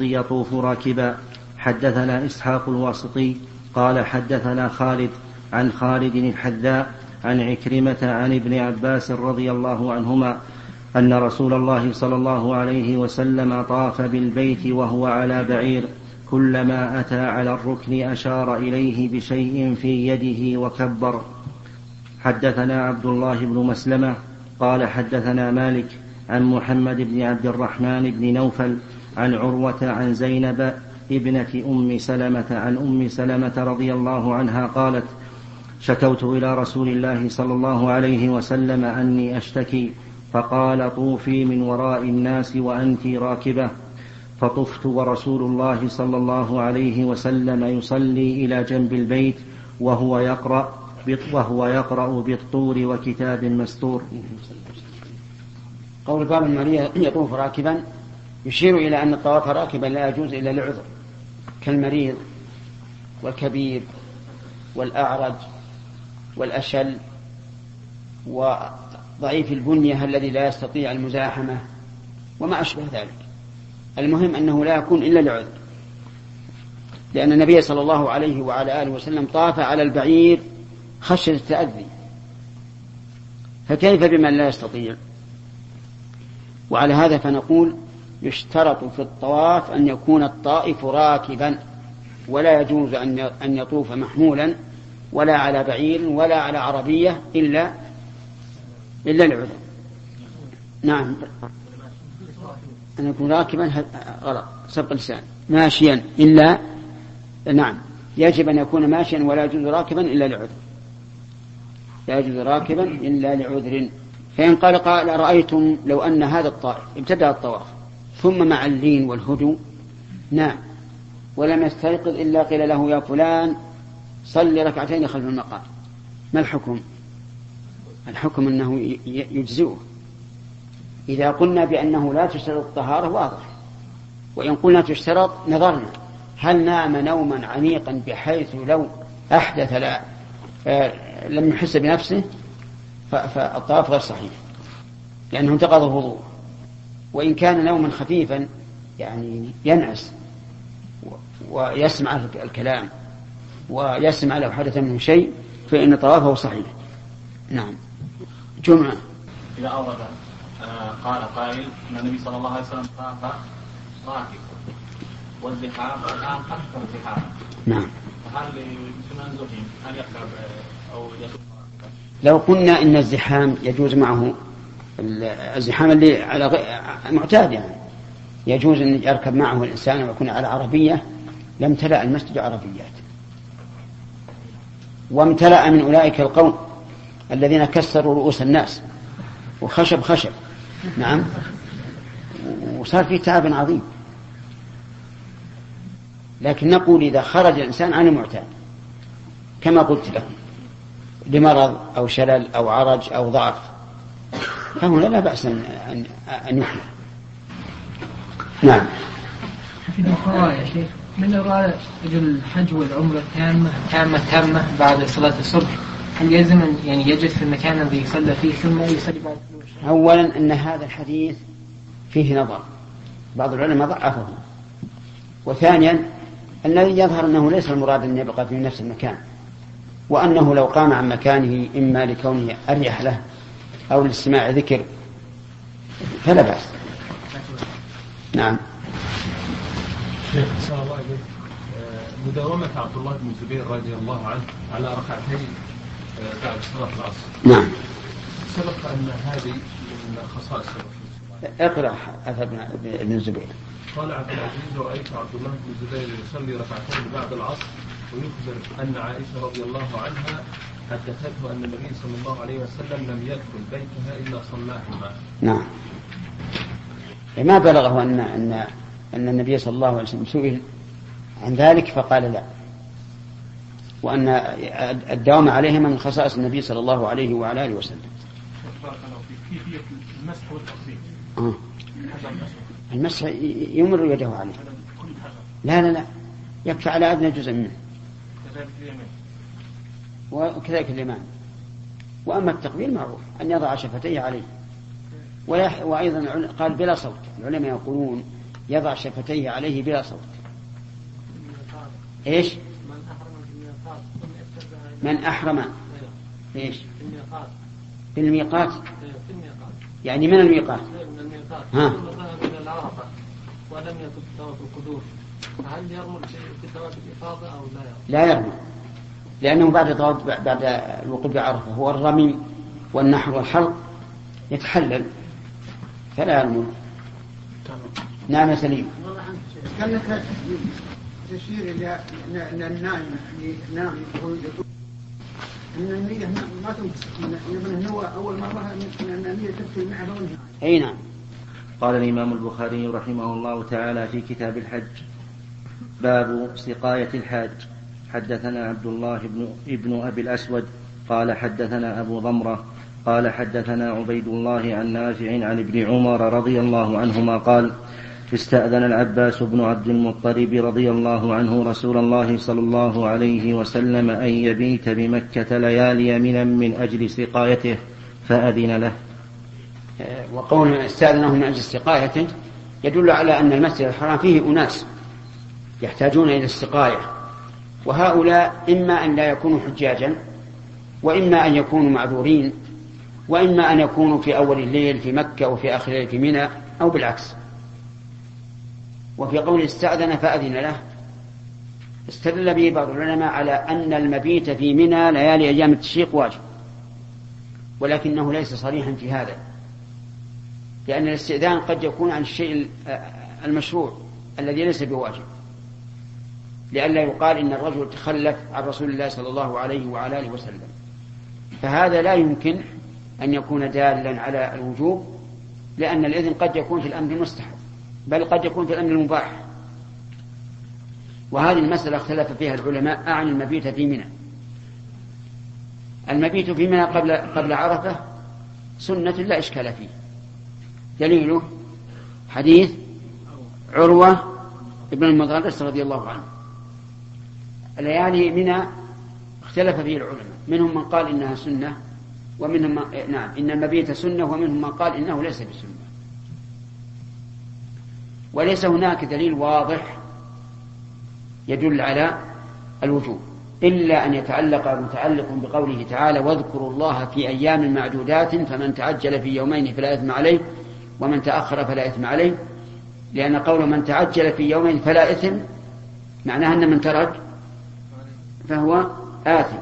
يطوف راكبا. حدثنا إسحاق الواسطي قال حدثنا خالد عن خالد الحذاء عن عكرمة عن ابن عباس رضي الله عنهما أن رسول الله صلى الله عليه وسلم طاف بالبيت وهو على بعير. كلما أتى على الركن أشار إليه بشيء في يده وكبر. حدثنا عبد الله بن مسلمة قال حدثنا مالك عن محمد بن عبد الرحمن بن نوفل عن عروة عن زينب ابنة أم سلمة عن أم سلمة رضي الله عنها قالت شكوت إلى رسول الله صلى الله عليه وسلم أني أشتكي فقال طوفي من وراء الناس وأنت راكبة. فطفت ورسول الله صلى الله عليه وسلم يصلي إلى جنب البيت وهو يقرأ وهو يقرأ بالطور وكتاب مستور. قول باب المريض يطوف راكبا. يشير إلى أن الطواف راكبا لا يجوز إلا لعذر كالمريض والكبير والأعرج والأشل وضعيف البنية الذي لا يستطيع المزاحمة وما أشبه ذلك. المهم أنه لا يكون إلا لعذر لأن النبي صلى الله عليه وعلى آله وسلم طاف على البعير خشية التأذي. فكيف بمن لا يستطيع؟ وعلى هذا فنقول يشترط في الطواف أن يكون الطائف راكبا ولا يجوز أن يطوف محمولا ولا على بعير ولا على عربية إلا إلا العذر. نعم. أن يكون راكبا غلط. سبق لسان. ماشيا إلا نعم. يجب أن يكون ماشيا ولا يجوز راكبا إلا لعذر لا يجوز راكبا إلا لعذر. فإن قال قال رأيتم لو أن هذا الطائف ابتدأ الطواف. ثم مع اللين والهدوء نام ولم يستيقظ إلا قيل له يا فلان صل ركعتين خلف المقام. ما الحكم؟ الحكم أنه يجزئه. إذا قلنا بأنه لا تشترط الطهارة واضح. وإن قلنا تشترط نظرنا. هل نام نوما عميقا بحيث لو أحدث لا آه، لم يحس بنفسه؟ فالطواف غير صحيح. لأنه انتقض الوضوء. وإن كان نوما خفيفا يعني ينعس ويسمع الكلام ويسمع لو حدث منه شيء فإن طوافه صحيح. نعم. جمعة. إذا أورد آه، قال قائل أن النبي صلى الله عليه وسلم طاف راكب والزحام الآن أكثر زحاما نعم. فهل سنن زحيم هل يركب أو يطوف لو قلنا إن الزحام يجوز معه الزحام اللي على معتاد يعني. يجوز أن يركب معه الإنسان ويكون على عربية لامتلأ المسجد عربيات. وامتلأ من أولئك القوم الذين كسروا رؤوس الناس. وخشب خشب. نعم. وصار في تعب عظيم. لكن نقول إذا خرج الإنسان عن المعتاد كما قلت لكم لمرض أو شلل أو عرج أو ضعف فهنا لا بأس أن أن يحمل نعم. في الأخرى يا شيخ من أراد الحج والعمرة تامة؟ تامة تامة بعد صلاة الصبح. هل يلزم يعني يجلس في المكان الذي يصلى فيه ثم يصلي بعد أولا أن هذا الحديث فيه نظر. بعض العلماء ضعفه. وثانيا الذي يظهر أنه ليس المراد أن يبقى في نفس المكان. وأنه لو قام عن مكانه إما لكونه أريح له. أو لاستماع ذكر فلا بأس. نعم. شيخ صلى الله عليه مداومة عبد الله بن الزبير رضي الله عنه على ركعتين آه، بعد صلاة العصر. نعم. سبق أن هذه من خصائص اقرأ أثر ابن الزبير قال عبد العزيز رأيت عبد الله بن الزبير يصلي ركعتين بعد العصر ويخبر أن عائشة رضي الله عنها حدثته أن النبي صلى الله عليه وسلم لم يدخل بيتها إلا صلاهما نعم. ما بلغه أن أن أن النبي صلى الله عليه وسلم سئل عن ذلك فقال لا. وأن الدوام عليهما من خصائص النبي صلى الله عليه وعلى آله وسلم. المسح والتقديم آه. المسح. يمر يده عليه. لا لا لا. يكفي على أدنى جزء منه. وكذلك اليمان وأما التقبيل معروف أن يضع شفتيه عليه. وأيضا قال بلا صوت. العلماء يقولون يضع شفتيه عليه بلا صوت. إيش؟ من أحرم بالميقات. في الميقات يعني من الميقات؟ ها. ولم يتب طواف القدوم فهل يرمل في في الإفاضة أو لا يرمل؟ لا يرمي. لأنه بعد طواف بعد الوقوف بعرفة هو الرمي والنحر والحلق يتحلل فلا يرمي نعم يا سليم. كانك تشير إلى النائم نام ان النية ما ان هو اول مره ان النية تدخل معه أي نعم. قال الإمام البخاري رحمه الله تعالى في كتاب الحج باب سقاية الحاج. حدثنا عبد الله بن, ابن أبي الأسود قال حدثنا أبو ضمرة قال حدثنا عبيد الله عن نافع عن ابن عمر رضي الله عنهما قال استأذن العباس بن عبد المطلب رضي الله عنه رسول الله صلى الله عليه وسلم أن يبيت بمكة ليالي منا من أجل سقايته فأذن له. وقول استأذنه من أجل سقايته يدل على أن المسجد الحرام فيه أناس يحتاجون إلى السقاية وهؤلاء إما أن لا يكونوا حجاجا وإما أن يكونوا معذورين وإما أن يكونوا في أول الليل في مكة وفي آخر الليل في منى أو بالعكس. وفي قول استأذن فأذن له. استدل به بعض العلماء على أن المبيت في منى ليالي أيام التشريق واجب ولكنه ليس صريحا في هذا لأن الاستئذان قد يكون عن الشيء المشروع الذي ليس بواجب. لئلا يقال إن الرجل تخلف عن رسول الله صلى الله عليه وعلى آله وسلم. فهذا لا يمكن أن يكون دالا على الوجوب لأن الإذن قد يكون في الأمر المستحب بل قد يكون في الأمر المباح. وهذه المسألة اختلف فيها العلماء عن المبيت في منى. المبيت في منى قبل قبل عرفة سنة لا إشكال فيه. دليله حديث عروة ابن المغرس رضي الله عنه. ليالي منى اختلف فيه العلماء. منهم من قال إنها سنة ومنهم من... نعم إن المبيت سنة ومنهم من قال إنه ليس بسنة. وليس هناك دليل واضح يدل على الوجوب إلا أن يتعلق متعلق بقوله تعالى واذكروا الله في أيام معدودات فمن تعجل في يومين فلا إثم عليه ومن تأخر فلا إثم عليه. لأن قول من تعجل في يومين فلا إثم معناه أن من ترك فهو آثم.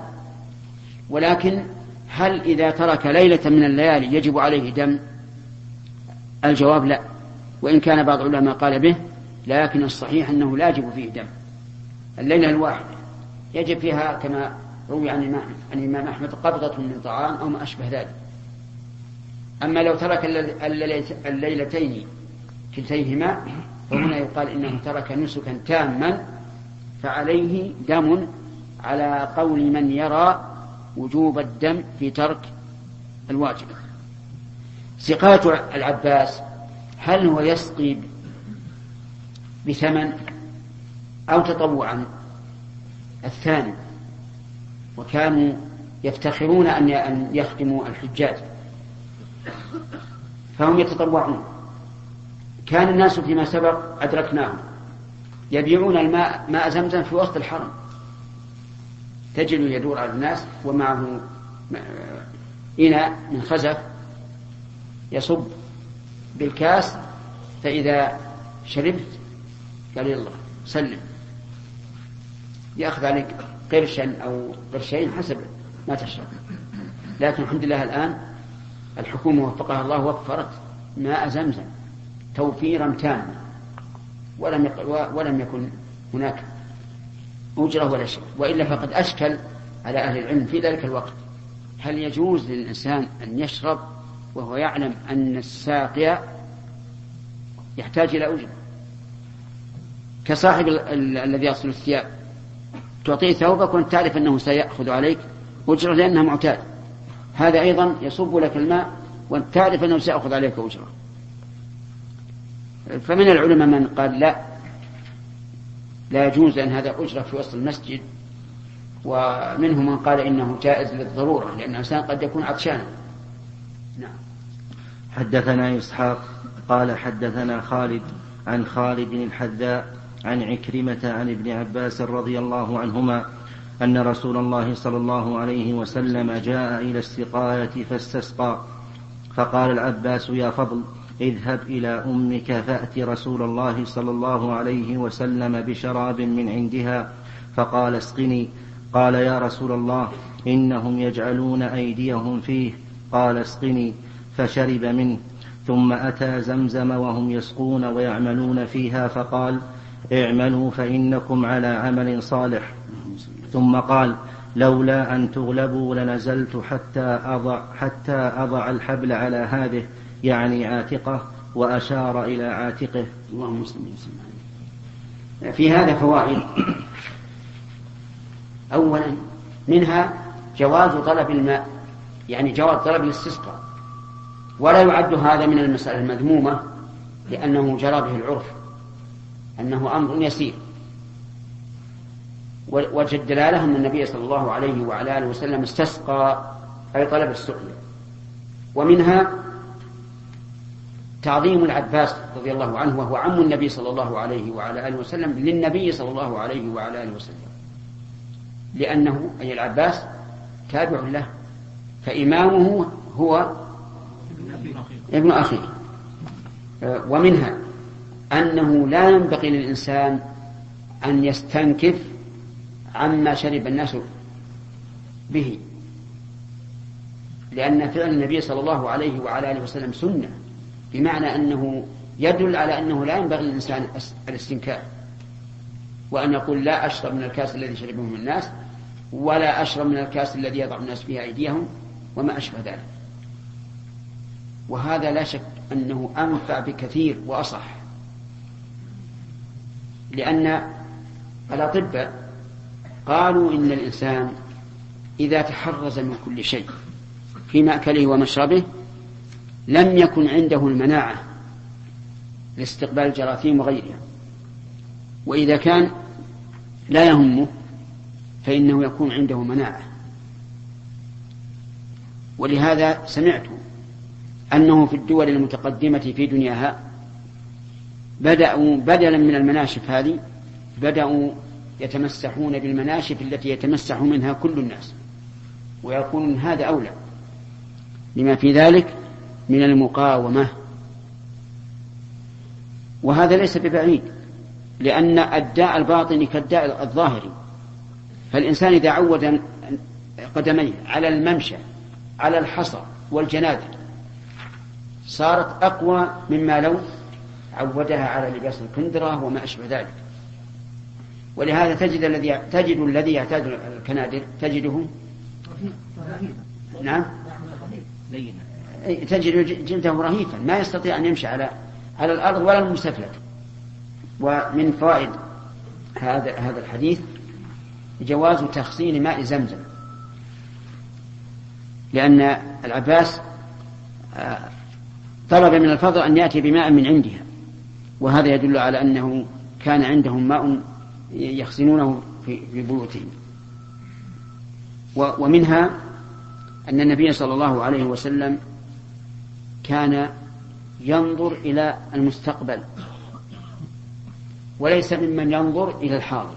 ولكن هل إذا ترك ليلة من الليالي يجب عليه دم؟ الجواب لا. وإن كان بعض العلماء قال به لكن الصحيح أنه لا يجب فيه دم. الليلة الواحدة. يجب فيها كما روي عن الإمام, أحمد قبضة من طعام أو ما أشبه ذلك. أما لو ترك الليلتين كلتيهما فهنا يقال إنه ترك نسكا تاما فعليه دم على قول من يرى وجوب الدم في ترك الواجب. سقاية العباس هل هو يسقي بثمن أو تطوعا؟ الثاني وكانوا يفتخرون أن يخدموا الحجاج. فهم يتطوعون. كان الناس فيما سبق أدركناهم. يبيعون الماء ماء زمزم في وسط الحرم. تجد يدور على الناس ومعه إناء من خزف يصب بالكاس فإذا شربت قال يلا سلم. يأخذ عليك قرشا أو قرشين حسب ما تشرب. لكن الحمد لله الآن الحكومة وفقها الله وفرت ماء زمزم توفيرا تاما ولم ولم يكن هناك أجرة ولا شيء وإلا فقد أشكل على أهل العلم في ذلك الوقت. هل يجوز للإنسان أن يشرب وهو يعلم أن الساقي يحتاج إلى أجرة؟ كصاحب الذي يغسل الثياب تعطيه ثوبك وأنت تعرف أنه سيأخذ عليك أجرة لأنها معتاد. هذا أيضا يصب لك الماء وأنت تعرف أنه سيأخذ عليك أجرة. فمن العلماء من قال لا لا يجوز لأن هذا أجرة في وسط المسجد. ومنهم من قال إنه جائز للضرورة لأن الإنسان قد يكون عطشانا. نعم. حدثنا إسحاق قال حدثنا خالد عن خالد الحذاء عن عكرمة عن ابن عباس رضي الله عنهما أن رسول الله صلى الله عليه وسلم جاء إلى السقاية فاستسقى. فقال العباس يا فضل اذهب إلى أمك فأت رسول الله صلى الله عليه وسلم بشراب من عندها فقال اسقني. قال يا رسول الله إنهم يجعلون أيديهم فيه. قال اسقني. فشرب منه. ثم أتى زمزم وهم يسقون ويعملون فيها فقال اعملوا فإنكم على عمل صالح. ثم قال لولا أن تغلبوا لنزلت حتى أضع, حتى أضع الحبل على هذه. يعني عاتقه وأشار إلى عاتقه. اللهم صل في هذا فوائد. أولا منها جواز طلب الماء يعني جواز طلب الاستسقاء. ولا يعد هذا من المسألة المذمومة لأنه جرى به العرف أنه أمر يسير. وجه الدلالة أن النبي صلى الله عليه وعلى آله وسلم استسقى أي طلب السقيا. ومنها تعظيم العباس رضي الله عنه وهو عم النبي صلى الله عليه وعلى آله وسلم للنبي صلى الله عليه وعلى آله وسلم. لأنه أي العباس تابع له فإمامه هو ابن أخيه. ومنها أنه لا ينبغي للإنسان أن يستنكف عما شرب الناس به لأن فعل النبي صلى الله عليه وعلى آله وسلم سنة. بمعنى أنه يدل على أنه لا ينبغي للإنسان الاستنكاف وأن يقول لا أشرب من الكاس الذي شربه من الناس ولا أشرب من الكاس الذي يضع الناس فيها أيديهم وما أشبه ذلك. وهذا لا شك أنه أنفع بكثير وأصح لأن الأطباء قالوا إن الإنسان إذا تحرز من كل شيء في مأكله ومشربه لم يكن عنده المناعة لاستقبال الجراثيم وغيرها. وإذا كان لا يهمه فإنه يكون عنده مناعة. ولهذا سمعت أنه في الدول المتقدمة في دنياها بدأوا بدلا من المناشف هذه بدأوا يتمسحون بالمناشف التي يتمسح منها كل الناس. ويقولون هذا أولى. لما في ذلك من المقاومة. وهذا ليس ببعيد لأن الداء الباطني كالداء الظاهري فالإنسان إذا عود قدميه على الممشى على الحصى والجنادل صارت أقوى مما لو عودها على لباس الكندرة وما أشبه ذلك. ولهذا تجد الذي تجد الذي يعتاد الكنادر تجده؟ نعم. تجد جلدة رهيفا ما يستطيع أن يمشي على على الأرض ولا المستفلت. ومن فوائد هذا هذا الحديث جواز تخصين ماء زمزم. لأن العباس آه، طلب من الفضل أن يأتي بماء من عندها. وهذا يدل على أنه كان عندهم ماء يخزنونه في بيوتهم. ومنها أن النبي صلى الله عليه وسلم كان ينظر إلى المستقبل وليس ممن ينظر إلى الحاضر.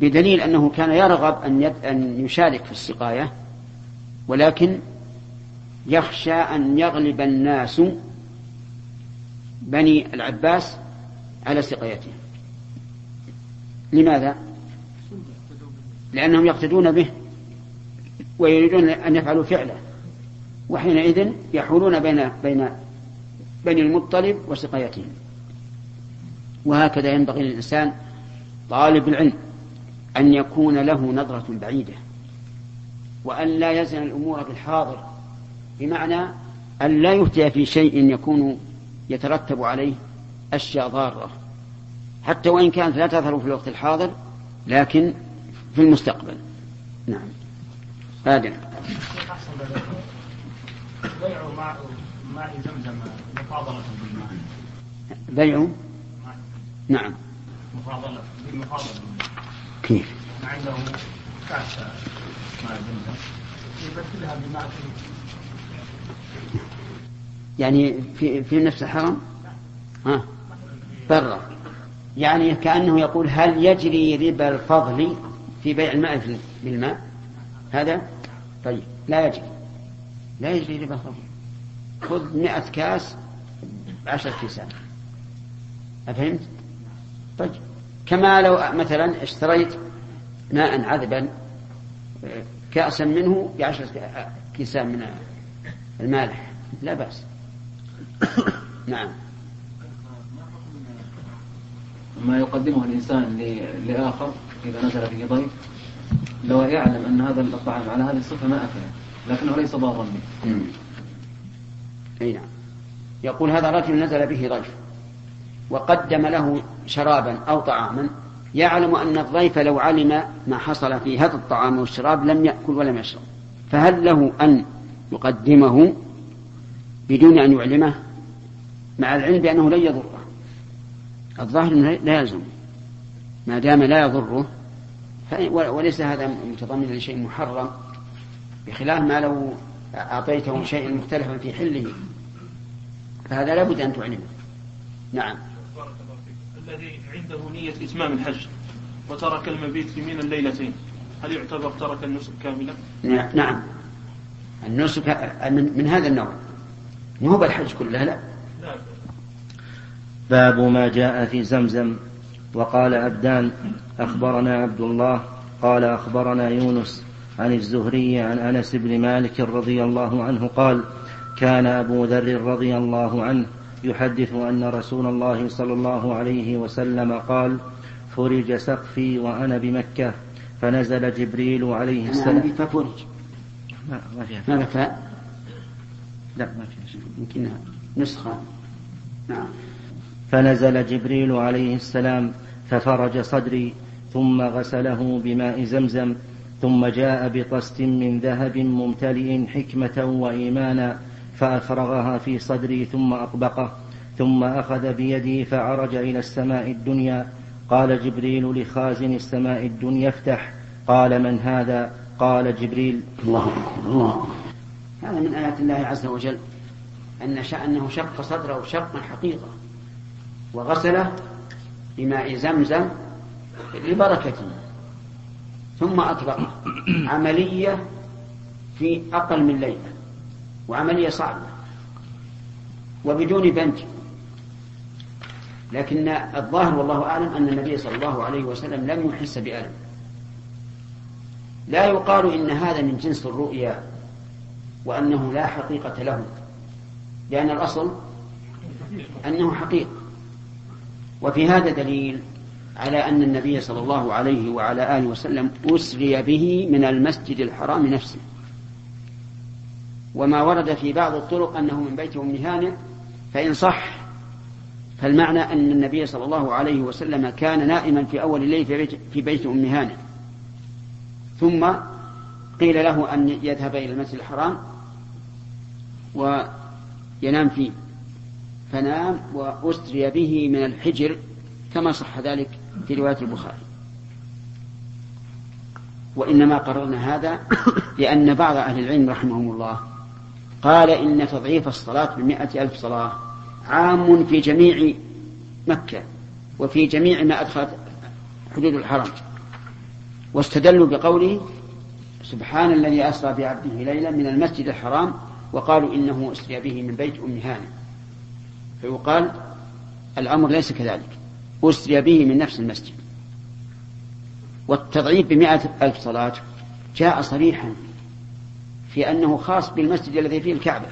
بدليل أنه كان يرغب أن, يشارك في السقاية ولكن يخشى أن يغلب الناس بني العباس على سقايته. لماذا؟ لأنهم يقتدون به ويريدون أن يفعلوا فعله. وحينئذ يحولون بين بين بني المطلب وسقايتهم. وهكذا ينبغي للإنسان طالب العلم أن يكون له نظرة بعيدة وأن لا يزن الأمور بالحاضر بمعنى أن لا يفتي في شيء يكون يترتب عليه أشياء ضارة حتى وإن كانت لا تظهر في الوقت الحاضر لكن في المستقبل. نعم. آدم بيع ماء ماء زمزم مفاضلة بالماء. بيع؟ نعم. مفاضلة بالمفاضلة كيف؟ عنده كاس ماء زمزم. يبدلها بماء يعني في في نفس الحرم؟ ها؟ برا. يعني كأنه يقول هل يجري ربا الفضل في بيع الماء بالماء؟ هذا؟ طيب لا يجري. لا يجري ربا الفضل خذ مئة كاس بعشرة كيسان. أفهمت؟ طيب. كما لو مثلا اشتريت ماء عذبا كأسا منه بعشرة كيسان من المالح لا بأس. نعم. ما يقدمه الإنسان لآخر إذا نزل به ضيف لو يعلم أن هذا الطعام على هذه الصفة ما أكله. لكنه ليس ضارا به أي نعم. يقول هذا رجل نزل به ضيف وقدم له شرابا أو طعاما. يعلم أن الضيف لو علم ما حصل في هذا الطعام والشراب لم يأكل ولم يشرب. فهل له أن يقدمه بدون أن يعلمه؟ مع العلم بأنه لن يضره. الظاهر لا يلزم. ما دام لا يضره وليس هذا متضمنا لشيء محرم. بخلاف ما لو أعطيته شيئا مختلفا في حله فهذا لابد أن تعلمه. نعم. الذي عنده نية إتمام الحج وترك المبيت في من الليلتين هل يعتبر ترك النسك كاملا؟ نعم. النسك من هذا النوع. مو بالحج كله لا. باب ما جاء في زمزم. وقال أبدان أخبرنا عبد الله قال أخبرنا يونس. عن الزهري عن أنس بن مالك رضي الله عنه قال كان أبو ذر رضي الله عنه يحدث أن رسول الله صلى الله عليه وسلم قال فرج سقفي وأنا بمكة فنزل جبريل عليه السلام. يعني ففرج ما ما فيها ما فاء؟ لا ما فيها يمكنها نسخة. نعم. فنزل جبريل عليه السلام ففرج صدري ثم غسله بماء زمزم ثم جاء بطست من ذهب ممتلئ حكمة وإيمانا فأفرغها في صدري ثم أطبقه ثم أخذ بيدي فعرج إلى السماء الدنيا. قال جبريل لخازن السماء الدنيا افتح. قال من هذا؟ قال جبريل. الله الله هذا من آيات الله عز وجل أن أنه شق صدره شقا حقيقة وغسله بماء زمزم لبركته ثم أطبقه. عملية في أقل من ليلة وعملية صعبة وبدون بنج لكن الظاهر والله أعلم أن النبي صلى الله عليه وسلم لم يحس بألم. لا يقال إن هذا من جنس الرؤيا وأنه لا حقيقة له لأن الأصل أنه حقيقة. وفي هذا دليل على أن النبي صلى الله عليه وعلى آله وسلم أسري به من المسجد الحرام نفسه. وما ورد في بعض الطرق أنه من بيت أم هانئ فإن صح فالمعنى أن النبي صلى الله عليه وسلم كان نائما في أول الليل في بيت, أم هانئ ثم قيل له أن يذهب إلى المسجد الحرام وينام فيه. فنام وأسري به من الحجر كما صح ذلك. في رواية البخاري. وإنما قررنا هذا لأن بعض أهل العلم رحمهم الله قال إن تضعيف الصلاة بمائة ألف صلاة عام في جميع مكة وفي جميع ما أدخلت حدود الحرم. واستدلوا بقوله سبحان الذي أسرى بعبده ليلا من المسجد الحرام وقالوا إنه أسري به من بيت أم هانئ فيقال الأمر ليس كذلك. أسري به من نفس المسجد. والتضعيف بمائة ألف صلاة جاء صريحا في أنه خاص بالمسجد الذي فيه الكعبة.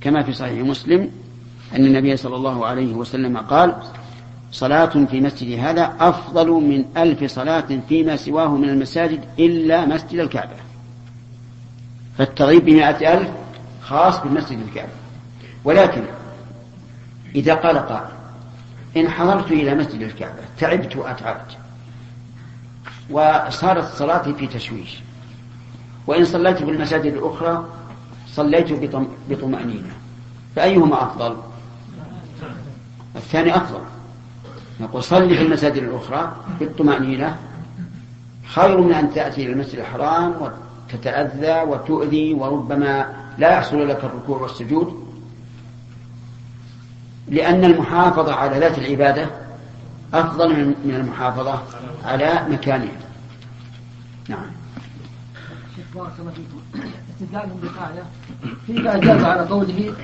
كما في صحيح مسلم أن النبي صلى الله عليه وسلم قال صلاة في مسجد هذا أفضل من ألف صلاة فيما سواه من المساجد إلا مسجد الكعبة. فالتضعيف بمائة ألف خاص بمسجد الكعبة. ولكن إذا قال قائل إن حضرت إلى مسجد الكعبة تعبت وأتعبت. وصارت صلاتي في تشويش. وإن صليت في المساجد الأخرى صليت بطمأنينة. فأيهما أفضل؟ الثاني أفضل. نقول صلي في المساجد الأخرى بالطمأنينة. خير من أن تأتي إلى المسجد الحرام وتتأذى وتؤذي وربما لا يحصل لك الركوع والسجود. لأن المحافظة على ذات العبادة أفضل من المحافظة على مكانها. نعم. شيخ بارك الله فيكم. استدلالهم فيما أجاب على قوله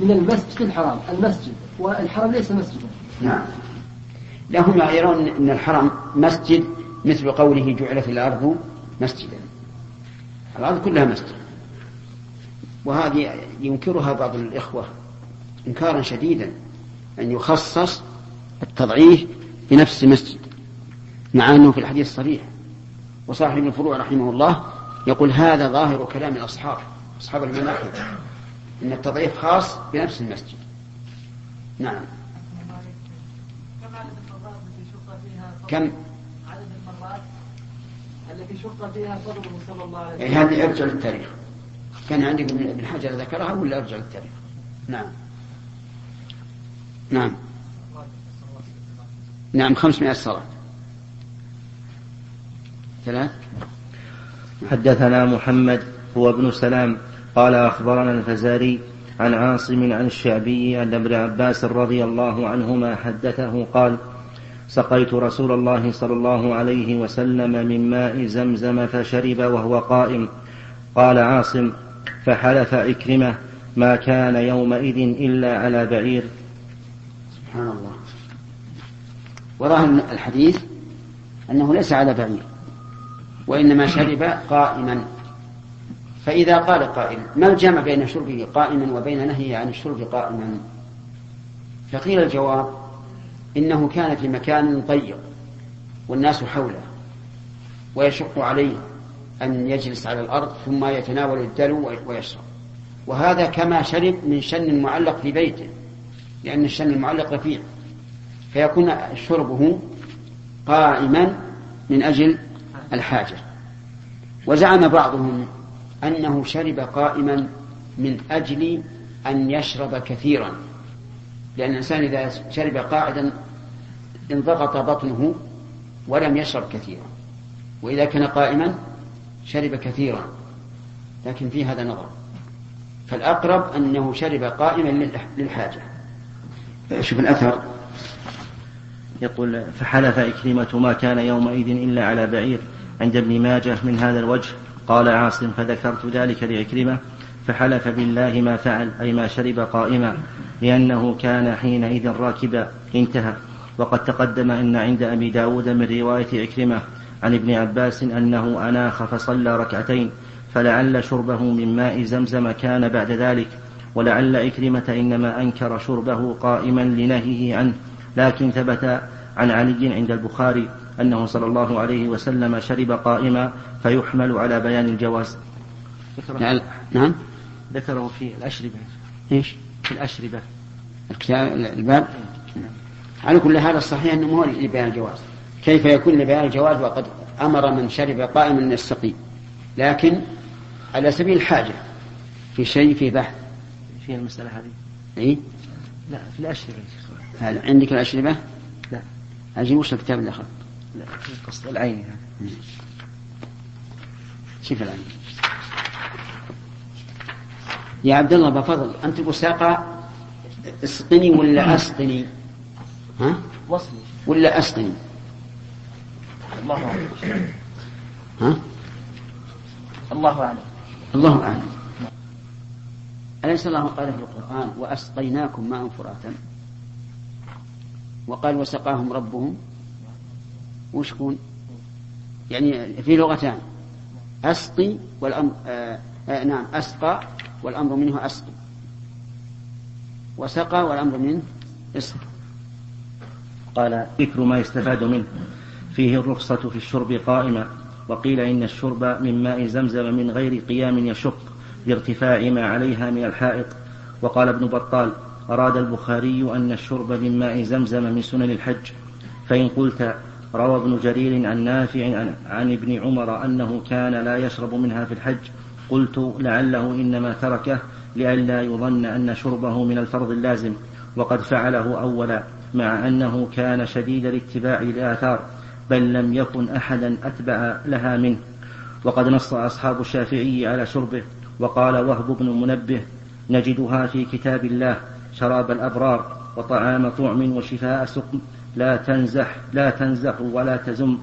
من المسجد الحرام المسجد والحرم ليس مسجدا. نعم. لهم يرون أن الحرم مسجد مثل قوله جعلت الأرض مسجدا. الأرض كلها مسجد. وهذه ينكرها بعض الإخوة. إنكارا شديدا أن يخصص التضعيف بنفس المسجد مع أنه في الحديث صريح وصاحب الفروع رحمه الله يقول هذا ظاهر كلام الأصحاب أصحاب المناقب أن التضعيف خاص بنفس المسجد. نعم. كم؟ عدد المرات التي شق فيها صلى الله عليه يعني هذه أرجع للتاريخ. كان عندك ابن حجر ذكرها ولا أرجع للتاريخ؟ نعم. نعم. نعم خمسمائة صلاة. ثلاث. حدثنا محمد هو ابن سلام قال أخبرنا الفزاري عن عاصم عن الشعبي أن ابن عباس رضي الله عنهما حدثه قال سقيت رسول الله صلى الله عليه وسلم من ماء زمزم فشرب وهو قائم. قال عاصم فحلف إكرمة ما كان يومئذ إلا على بعير. سبحان الله. وراء الحديث أنه ليس على بعير وإنما شرب قائما. فإذا قال قائل ما الجمع بين شربه قائما وبين نهيه عن الشرب قائما؟ فقيل الجواب إنه كان في مكان ضيق والناس حوله ويشق عليه أن يجلس على الأرض ثم يتناول الدلو ويشرب. وهذا كما شرب من شن معلق في بيته. لأن الشن المعلق رفيع فيكون شربه قائما من أجل الحاجة. وزعم بعضهم أنه شرب قائما من أجل أن يشرب كثيرا. لأن الإنسان إذا شرب قاعدا انضغط بطنه ولم يشرب كثيرا. وإذا كان قائما شرب كثيرا. لكن في هذا نظر. فالأقرب أنه شرب قائما للحاجة. شوف الأثر. يقول فحلف إكرمة ما كان يومئذ إلا على بعير عند ابن ماجه من هذا الوجه. قال عاصم فذكرت ذلك لعكرمة فحلف بالله ما فعل أي ما شرب قائما لأنه كان حينئذ راكبا. انتهى. وقد تقدم أن عند أبي داود من رواية عكرمة عن ابن عباس أنه أناخ فصلى ركعتين فلعل شربه من ماء زمزم كان بعد ذلك. ولعل إكرمة إنما أنكر شربه قائما لنهيه عنه. لكن ثبت عن علي عند البخاري أنه صلى الله عليه وسلم شرب قائما فيحمل على بيان الجواز. ذكره نعم. ذكره في الأشربة. إيش؟ في الأشربة. الكتاب الباب. على كل هذا الصحيح أنه مو لبيان الجواز. كيف يكون لبيان الجواز؟ وقد أمر من شرب قائما ان يستقيم لكن على سبيل الحاجة في شيء في بحث في المسألة هذه؟ إي؟ لا في الأشربة هل عندك الأشربة؟ لا. أجي وش الكتاب اللي أخذ؟ لا قصد العين هذا شوف الآن يا عبد الله بفضل أنت تقول ساقى أسقني ولا أسقني؟ ها؟ وصلي. ولا أسقني؟ الله أعلم. ها؟ الله أعلم. الله أعلم. أليس الله قال في القرآن وأسقيناكم ماء فراتا؟ وقال وسقاهم ربهم. وش يكون يعني في لغتان. أسقي والأمر آه آه نعم أسقى والأمر منه أسقي. وسقى والأمر منه اسقي قال ذكر ما يستفاد منه. فيه الرخصة في الشرب قائما وقيل إن الشرب من ماء زمزم من غير قيام يشق. لارتفاع ما عليها من الحائط. وقال ابن بطال أراد البخاري أن الشرب من ماء زمزم من سنن الحج. فإن قلت روى ابن جرير عن نافع عن, ابن عمر أنه كان لا يشرب منها في الحج. قلت لعله إنما تركه لئلا يظن أن شربه من الفرض اللازم. وقد فعله أولا مع أنه كان شديد الاتباع للآثار بل لم يكن أحدا أتبع لها منه. وقد نص أصحاب الشافعي على شربه. وقال وهب بن منبه نجدها في كتاب الله شراب الأبرار وطعام طعم وشفاء سقم. لا تنزح لا تنزح ولا تزم.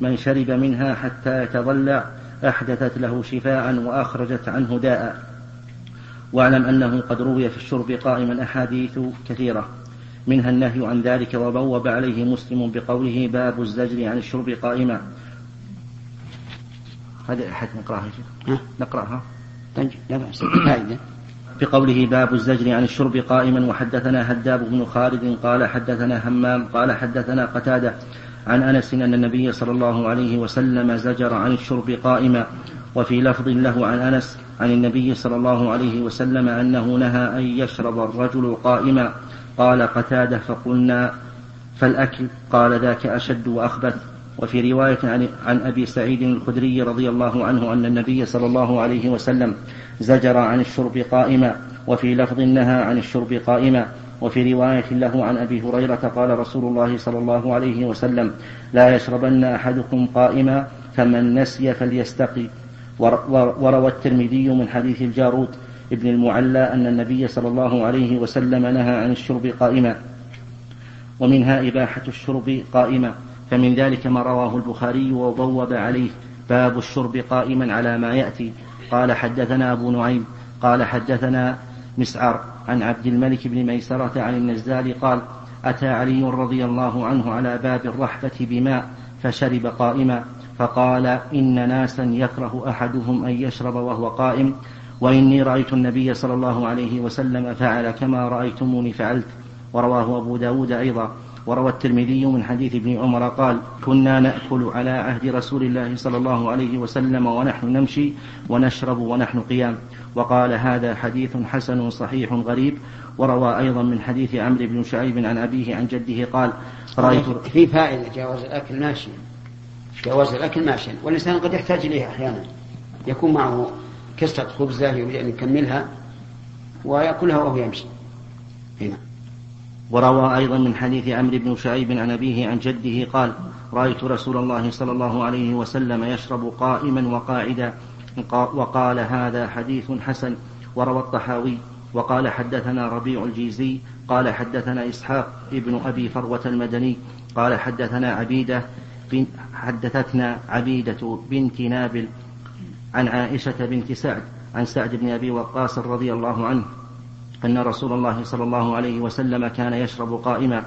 من شرب منها حتى يتضلع أحدثت له شفاء وأخرجت عنه داء. واعلم أنه قد روي في الشرب قائما أحاديث كثيرة. منها النهي عن ذلك وبوب عليه مسلم بقوله باب الزجر عن الشرب قائما. هذه أحد نقرأها نقرأها. لا بأس. فائدة. بقوله باب الزجر عن الشرب قائما وحدثنا هداب بن خالد قال حدثنا همام قال حدثنا قتادة عن أنس أن النبي صلى الله عليه وسلم زجر عن الشرب قائما. وفي لفظ له عن أنس عن النبي صلى الله عليه وسلم أنه نهى أن يشرب الرجل قائما. قال قتادة فقلنا فالأكل قال ذاك أشد وأخبث. وفي رواية عن, أبي سعيد الخدري رضي الله عنه أن النبي صلى الله عليه وسلم زجر عن الشرب قائما وفي لفظ نهى عن الشرب قائما. وفي رواية له عن أبي هريرة قال رسول الله صلى الله عليه وسلم لا يشربن أحدكم قائما فمن نسي فليستقي. وروى الترمذي من حديث الجارود ابن المعلى أن النبي صلى الله عليه وسلم نهى عن الشرب قائما. ومنها إباحة الشرب قائما. فمن ذلك ما رواه البخاري وبوب عليه. باب الشرب قائما على ما يأتي. قال حدثنا أبو نعيم قال حدثنا مسعر عن عبد الملك بن ميسرة عن النزال قال أتى علي رضي الله عنه على باب الرحبة بماء فشرب قائما فقال إن ناسا يكره أحدهم أن يشرب وهو قائم وإني رأيت النبي صلى الله عليه وسلم فعل كما رأيتموني فعلت. ورواه أبو داود أيضا. وروى الترمذي من حديث ابن عمر قال كنا نأكل على عهد رسول الله صلى الله عليه وسلم ونحن نمشي ونشرب ونحن قيام. وقال هذا حديث حسن صحيح غريب. وروى أيضا من حديث عمرو بن شعيب عن أبيه عن جده قال رأيت في فائدة جواز الأكل ماشيا. جواز الأكل ماشيا. والإنسان قد يحتاج إليه أحيانا. يكون معه كسرة خبزة يريد أن يكملها ويأكلها وهو يمشي. هنا. وروى أيضا من حديث عمرو بن شعيب عن أبيه عن جده قال رأيت رسول الله صلى الله عليه وسلم يشرب قائما وقاعدا وقال هذا حديث حسن وروى الطحاوي وقال حدثنا ربيع الجيزي قال حدثنا إسحاق ابن أبي فروة المدني قال حدثنا عبيدة حدثتنا عبيدة بنت نابل عن عائشة بنت سعد عن سعد بن أبي وقاص رضي الله عنه أن رسول الله صلى الله عليه وسلم كان يشرب قائما.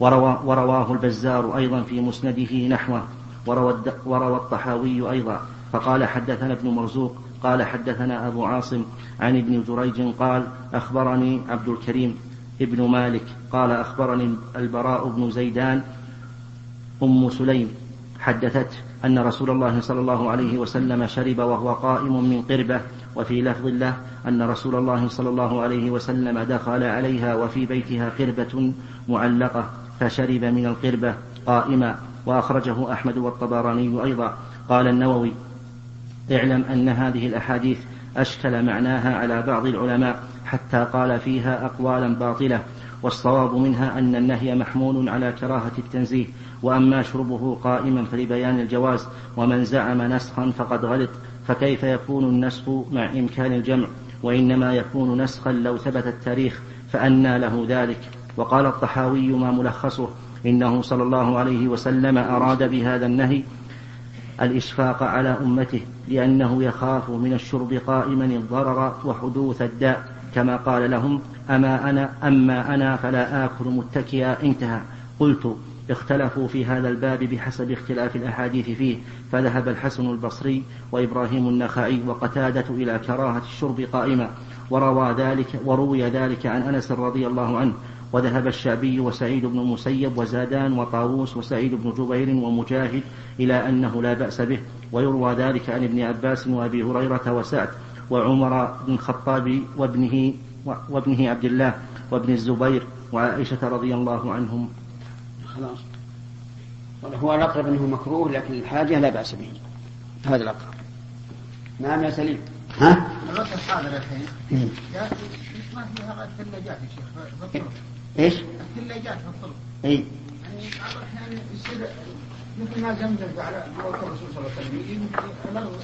وروى ورواه البزار أيضا في مسنده نحوه. وروى, وروى الطحاوي أيضا. فقال حدثنا ابن مرزوق قال حدثنا أبو عاصم عن ابن جريج قال أخبرني عبد الكريم ابن مالك. قال أخبرني البراء بن زيدان أم سليم. حدثت أن رسول الله صلى الله عليه وسلم شرب وهو قائم من قربة. وفي لفظ له أن رسول الله صلى الله عليه وسلم دخل عليها وفي بيتها قربة معلقة فشرب من القربة قائما وأخرجه أحمد والطبراني أيضا. قال النووي اعلم أن هذه الأحاديث أشكل معناها على بعض العلماء حتى قال فيها أقوالا باطلة والصواب منها أن النهي محمول على كراهة التنزيه وأما شربه قائما فلبيان الجواز ومن زعم نسخا فقد غلط فكيف يكون النسخ مع إمكان الجمع؟ وإنما يكون نسخا لو ثبت التاريخ فأنى له ذلك. وقال الطحاوي ما ملخصه إنه صلى الله عليه وسلم أراد بهذا النهي الإشفاق على أمته لأنه يخاف من الشرب قائما الضرر وحدوث الداء. كما قال لهم أما أنا أما أنا فلا آكل متكئا. انتهى. قلت اختلفوا في هذا الباب بحسب اختلاف الأحاديث فيه فذهب الحسن البصري وإبراهيم النخعي وقتادة إلى كراهة الشرب قائما وروى ذلك وروي ذلك عن أنس رضي الله عنه وذهب الشعبي وسعيد بن المسيب وزادان وطاووس وسعيد بن جبير ومجاهد إلى أنه لا بأس به ويروى ذلك عن ابن عباس وأبي هريرة وسعد وعمر بن الخطاب وابنه وابنه عبد الله وابن الزبير وعائشة رضي الله عنهم خلاص. هو الأقرب أنه مكروه لكن الحاجة لا بأس به. هذا الأقرب. نعم يا سليم. ها؟ الوقت الحاضر الحين ما فيها الثلاجات يا شيخ؟ إيش؟ الثلاجات في الطرق. اي يعني بعض الأحيان يصير مثل ما زمزم على موت الرسول صلى الله عليه وسلم يجي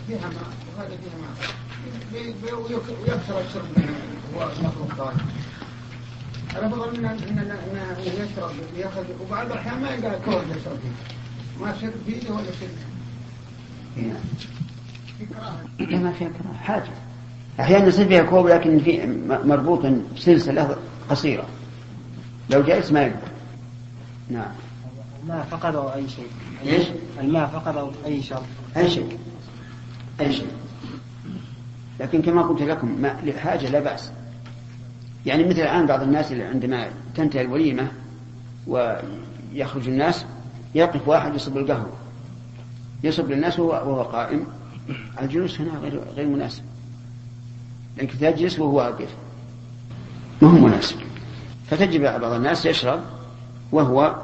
فيها ماء وهذا فيها ماء. ويكثر الشرب من من ان ان يشرب ياخذ وبعض الأحيان ما يلقى كوب يشرب. فيه ما شرب فيه ولا كراهه لا ما فيها كراهة حاجة. أحيانا يصير فيها كوب لكن في مربوط بسلسلة قصيرة. لو جالس ما يقدر. نعم. الماء أو أي شيء. إيش؟ الماء فقط أو أي شرب. أي شيء. أي شيء. لكن كما قلت لكم ما للحاجة لا بأس. يعني مثل الآن بعض الناس اللي عندما تنتهي الوليمة ويخرج الناس يقف واحد يصب القهوة. يصب للناس وهو قائم. الجلوس هنا غير غير مناسب. لأنك تجلس وهو واقف. ما هو مناسب؟ فتجد بعض الناس يشرب وهو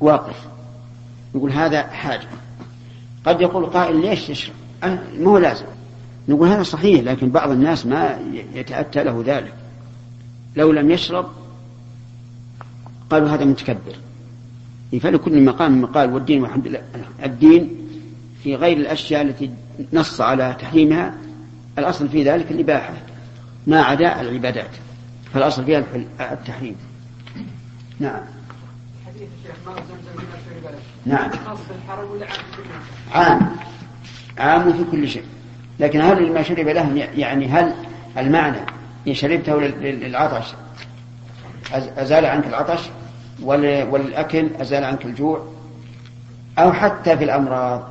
واقف. يقول هذا حاجة. قد يقول قائل ليش تشرب أه، ما هو لازم. نقول هذا صحيح لكن بعض الناس ما يتأتى له ذلك. لو لم يشرب قالوا هذا متكبر. فلكل مقام مقال والدين والحمد لله. الدين في غير الأشياء التي نص على تحريمها الأصل في ذلك الإباحة ما عدا العبادات. فالأصل فيها التحريم. نعم. حديث ما نعم. خاص في الحرم ولا؟ عام. عام في كل شيء. لكن هل ما شرب له يعني هل المعنى إن شربته لل- لل- للعطش. أز- أزال عنك العطش؟ والأكل أزال عنك الجوع؟ أو حتى في الأمراض.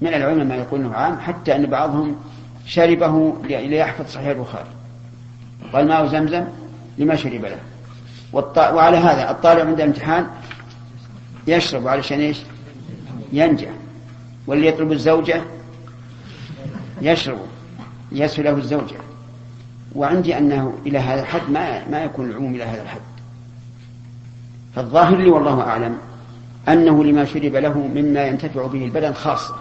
من العلماء ما يقول انه عام حتى أن بعضهم شربه لي- ليحفظ صحيح البخاري. قال ماء زمزم؟ لما شرب له. وعلى هذا الطالب عند الامتحان يشرب علشان إيش؟ ينجح. واللي يطلب الزوجة يشرب يسهل له الزوجة. وعندي أنه إلى هذا الحد ما ما يكون العموم إلى هذا الحد. فالظاهر لي والله أعلم أنه لما شرب له مما ينتفع به البدن خاصة.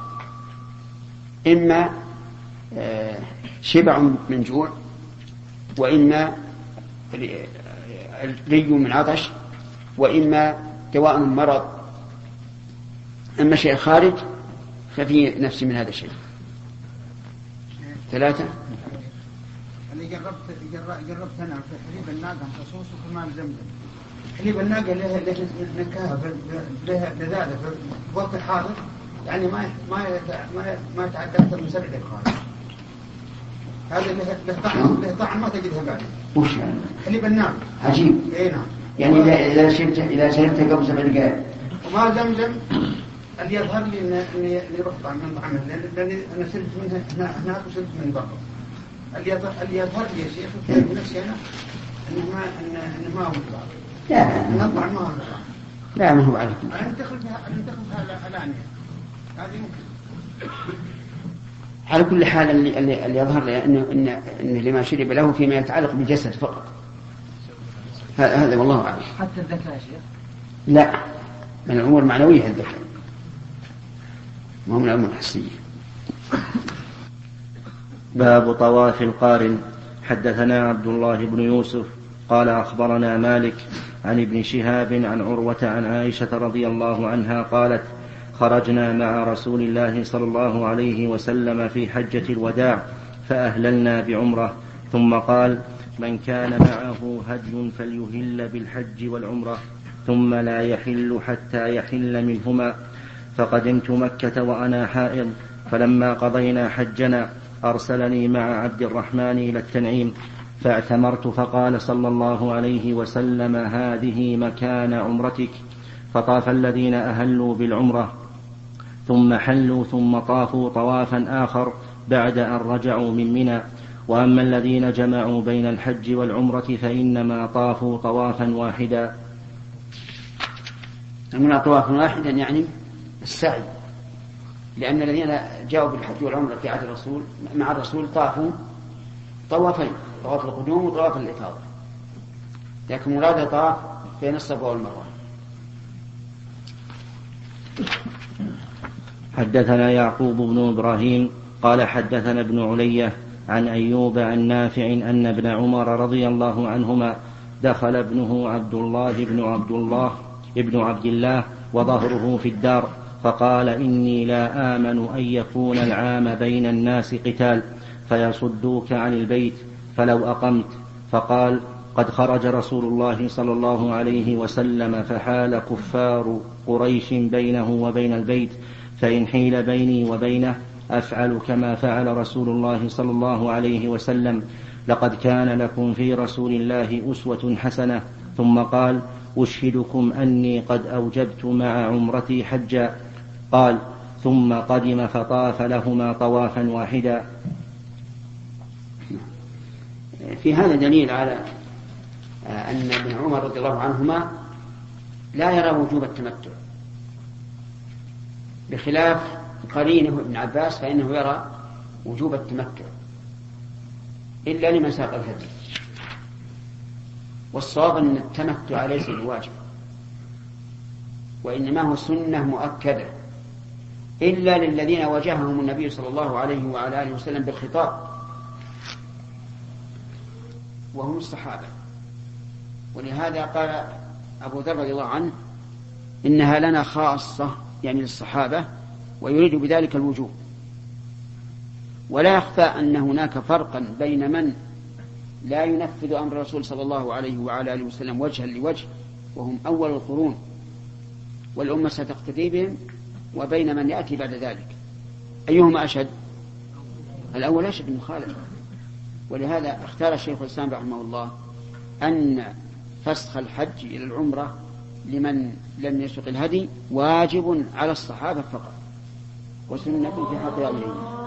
إما آه، شبع من جوع وإما ري من عطش وإما دواء من مرض. أما شيء خارج ففي نفس من هذا الشيء. ثلاثة؟ اللي جربت جر- جربت أنا في حليب الناقه خصوص وفي ماء زمزم حليب الناقه له له نكهه في- له لذاذه في وقت الحاضر يعني ما ما ما ما يتعدى أكثر من سبع دقائق هذا له له طعم له طعم ما تجدها بعد. وش يعني؟ حليب الناقه عجيب. إي نعم. يعني إذا إذا شربت إذا شربت قبل سبع دقائق وما زمزم اللي يظهر لي اني رحت من طعمه لأن لأني أنا شربت منها هنا- هناك وشربت من برا. اللي يظهر لي يا شيخ في نفسي أنا إنه ما انه ما هو لا من الطعم ما هو لا ما هو عليك. أنا ندخل فيها ندخل فيها الانيه هذه ممكن. على كل حال اللي, اللي, اللي يظهر لي انه إن ان لما شرب له فيما يتعلق بالجسد فقط. هذا والله أعلم. حتى الذكاء يا شيخ. لا. من الأمور المعنوية الذكر ما هو من الأمور الحسية. باب طواف القارن. حدثنا عبد الله بن يوسف قال أخبرنا مالك عن ابن شهاب عن عروة عن عائشة رضي الله عنها قالت خرجنا مع رسول الله صلى الله عليه وسلم في حجة الوداع فأهللنا بعمرة ثم قال من كان معه هدي فليهل بالحج والعمرة ثم لا يحل حتى يحل منهما. فقدمت مكة وأنا حائض فلما قضينا حجنا أرسلني مع عبد الرحمن إلى التنعيم فاعتمرت فقال صلى الله عليه وسلم هذه مكان عمرتك. فطاف الذين أهلوا بالعمرة ثم حلوا ثم طافوا طوافا آخر بعد أن رجعوا من منى. وأما الذين جمعوا بين الحج والعمرة فإنما طافوا طوافا واحدا. من طواف واحدا يعني السعي. لأن الذين جاءوا بالحج والعمرة في عهد الرسول مع الرسول طافوا طوافين طواف القدوم وطواف الإفاضة. لكن مراد طاف بين الصفا والمروة حدثنا يعقوب بن إبراهيم قال حدثنا ابن علية عن أيوب عن نافع أن ابن عمر رضي الله عنهما دخل ابنه عبد الله بن عبد الله ابن عبد الله وظهره في الدار فقال إني لا آمن أن يكون العام بين الناس قتال فيصدوك عن البيت فلو أقمت. فقال قد خرج رسول الله صلى الله عليه وسلم فحال كفار قريش بينه وبين البيت فإن حيل بيني وبينه أفعل كما فعل رسول الله صلى الله عليه وسلم. لقد كان لكم في رسول الله أسوة حسنة. ثم قال أشهدكم أني قد أوجبت مع عمرتي حجا. قال ثم قدم فطاف لهما طوافا واحدا. في هذا دليل على أن ابن عمر رضي الله عنهما لا يرى وجوب التمتع. بخلاف قرينه ابن عباس فإنه يرى وجوب التمتع. إلا لمن ساق الهدي. والصواب أن التمتع ليس بواجب. وإنما هو سنة مؤكدة. إلا للذين واجههم النبي صلى الله عليه وعلى آله وسلم بالخطاب. وهم الصحابة. ولهذا قال أبو ذر رضي الله عنه إنها لنا خاصة يعني للصحابة ويريد بذلك الوجوب. ولا يخفى أن هناك فرقا بين من لا ينفذ أمر الرسول صلى الله عليه وعلى آله وسلم وجها لوجه وهم أول القرون. والأمة ستقتدي بهم وبين من يأتي بعد ذلك. أيهما أشد؟ الأول أشد مخالفة ولهذا اختار الشيخ الإسلام رحمه الله أن فسخ الحج إلى العمرة لمن لم يسق الهدي واجب على الصحابة فقط. وسنة في حق غيرهم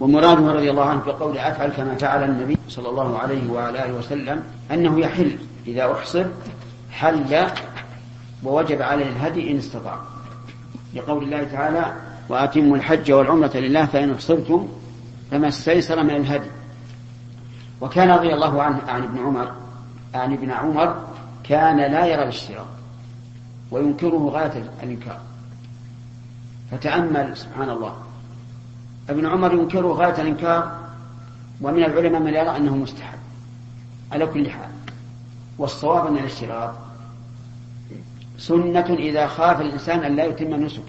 ومراده رضي الله عنه في قول أفعل كما فعل النبي صلى الله عليه وعلى آله وسلم أنه يحل إذا أحصر حل ووجب عليه الهدي إن استطاع. لقول الله تعالى وأتموا الحج والعمرة لله فإن أحصرتم فما استيسر من الهدي. وكان رضي الله عنه عن ابن عمر عن ابن عمر كان لا يرى الاشتراط وينكره غاية الإنكار. فتأمل سبحان الله. ابن عمر ينكره غاية الإنكار ومن العلماء من يرى أنه مستحب. على كل حال والصواب أن الاشتراط سنة إذا خاف الإنسان أن لا يتم نسكه.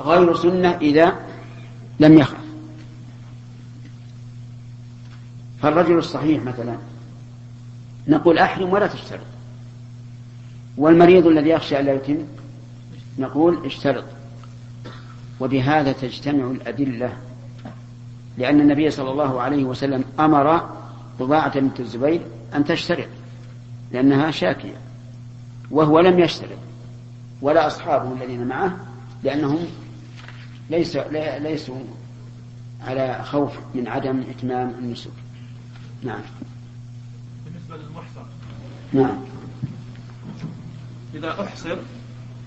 غير سنة إذا لم يخف فالرجل الصحيح مثلا نقول أحرم ولا تشترط. والمريض الذي يخشى أن لا يتم نقول اشترط. وبهذا تجتمع الأدلة لأن النبي صلى الله عليه وسلم أمر طباعة بنت الزبير أن تشترط لأنها شاكية. وهو لم يشترط ولا أصحابه الذين معه لأنهم ليس ليسوا على خوف من عدم إتمام النسك. نعم. بالنسبة للمحصر نعم. إذا أحصر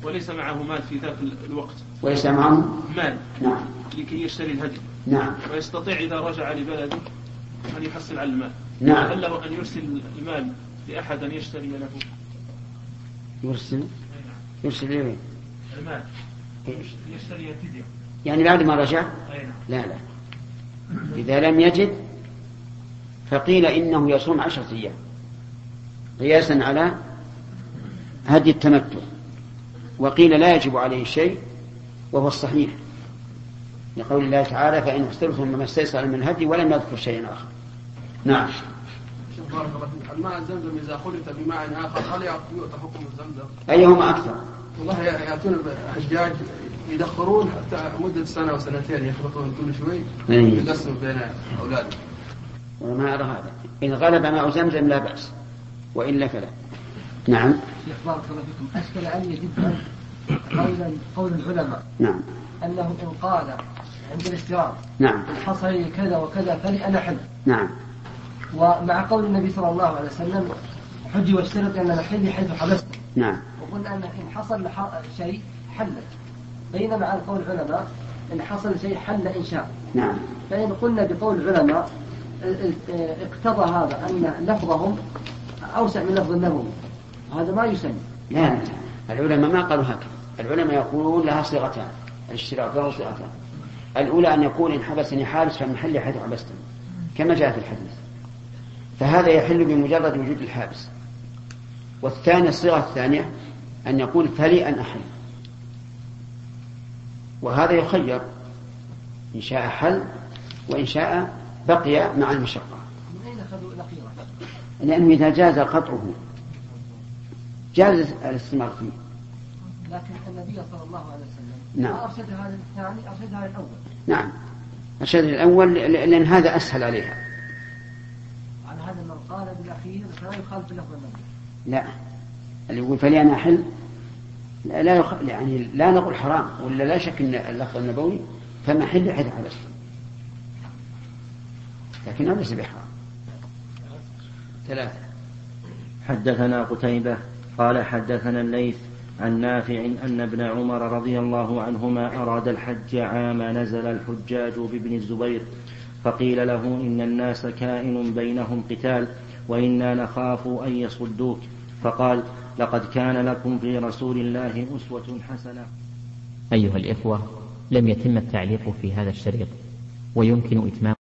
وليس معه مال في ذاك الوقت. وليس معه مال. نعم. لكي يشتري الهدي. نعم. ويستطيع إذا رجع لبلده أن يحصل على المال. نعم. هل له أن يرسل المال لأحد أن يشتري له؟ يرسل. يرسل إليه المال. يشتري يعني بعد ما رجع؟ نعم. لا لا. إذا لم يجد فقيل إنه يصوم عشرة أيام. قياسا على هدي التمتع. وقيل لا يجب عليه شيء وهو الصحيح. لقول الله تعالى فإن اختلفتم فما استيسر من الهدي ولم يذكر شيئا آخر. نعم. شيخ بارك الله فيك. الماء الزمزم إذا خلط بماء آخر هل يؤتى حكم الزمزم؟ أيهما أكثر؟ والله يأتون الحجاج يدخرون حتى مدة سنة وسنتين يخلطون كل شوي. إيه. يقسموا بين أولادهم. وما أرى هذا. إن غلب ماء زمزم لا بأس وإلا فلا. نعم. شيخ بارك الله فيكم أشكل علي جدا قول قول العلماء. نعم. أنه إن قال عند الاستيراد نعم. إن حصل لي كذا وكذا فلي أنا حل. نعم. ومع قول النبي صلى الله عليه وسلم حجي واشترط أن محلي حيث حبست. نعم. وقلنا أن إن حصل شيء حلت. بينما على قول العلماء إن حصل شيء حل إن شاء. نعم. فإن قلنا بقول العلماء اقتضى هذا أن لفظهم أوسع من لفظ النبوي. هذا ما يسمى. لا. لا العلماء ما قالوا هكذا. العلماء يقولون لها صيغتان الاشتراك له صيغتان. الأولى أن يقول إن حبسني حابس فمحلي حيث حبستني. كما جاء في الحديث. فهذا يحل بمجرد وجود الحابس. والثانية الصيغة الثانية أن يقول فلي أن أحل. وهذا يخير. إن شاء حل وإن شاء بقي مع المشقة؟ لأنه إذا جاز قطعه جاز الاستمرار فيه. لكن النبي صلى الله عليه وسلم نعم. ما أرشد هذا الثاني أرشد هذا الأول. نعم. الشرط الأول لأن هذا أسهل عليها. هذا من قال بالأخير فلا يخالف لفظ النبي. لا. اللي يقول فلأنا أحل؟ لا, لا يخ... يعني لا نقول حرام ولا لا شك أن اللفظ النبوي فمحل حيث حدث لكنه ليس بحرام. ثلاثة. حدثنا قتيبة قال حدثنا الليث عن نافع أن ابن عمر رضي الله عنهما أراد الحج عام نزل الحجاج بابن الزبير فقيل له إن الناس كائن بينهم قتال وإنا نخاف أن يصدوك. فقال لقد كان لكم في رسول الله أسوة حسنة. أيها الإخوة لم يتم التعليق في هذا الشريط ويمكن إتمام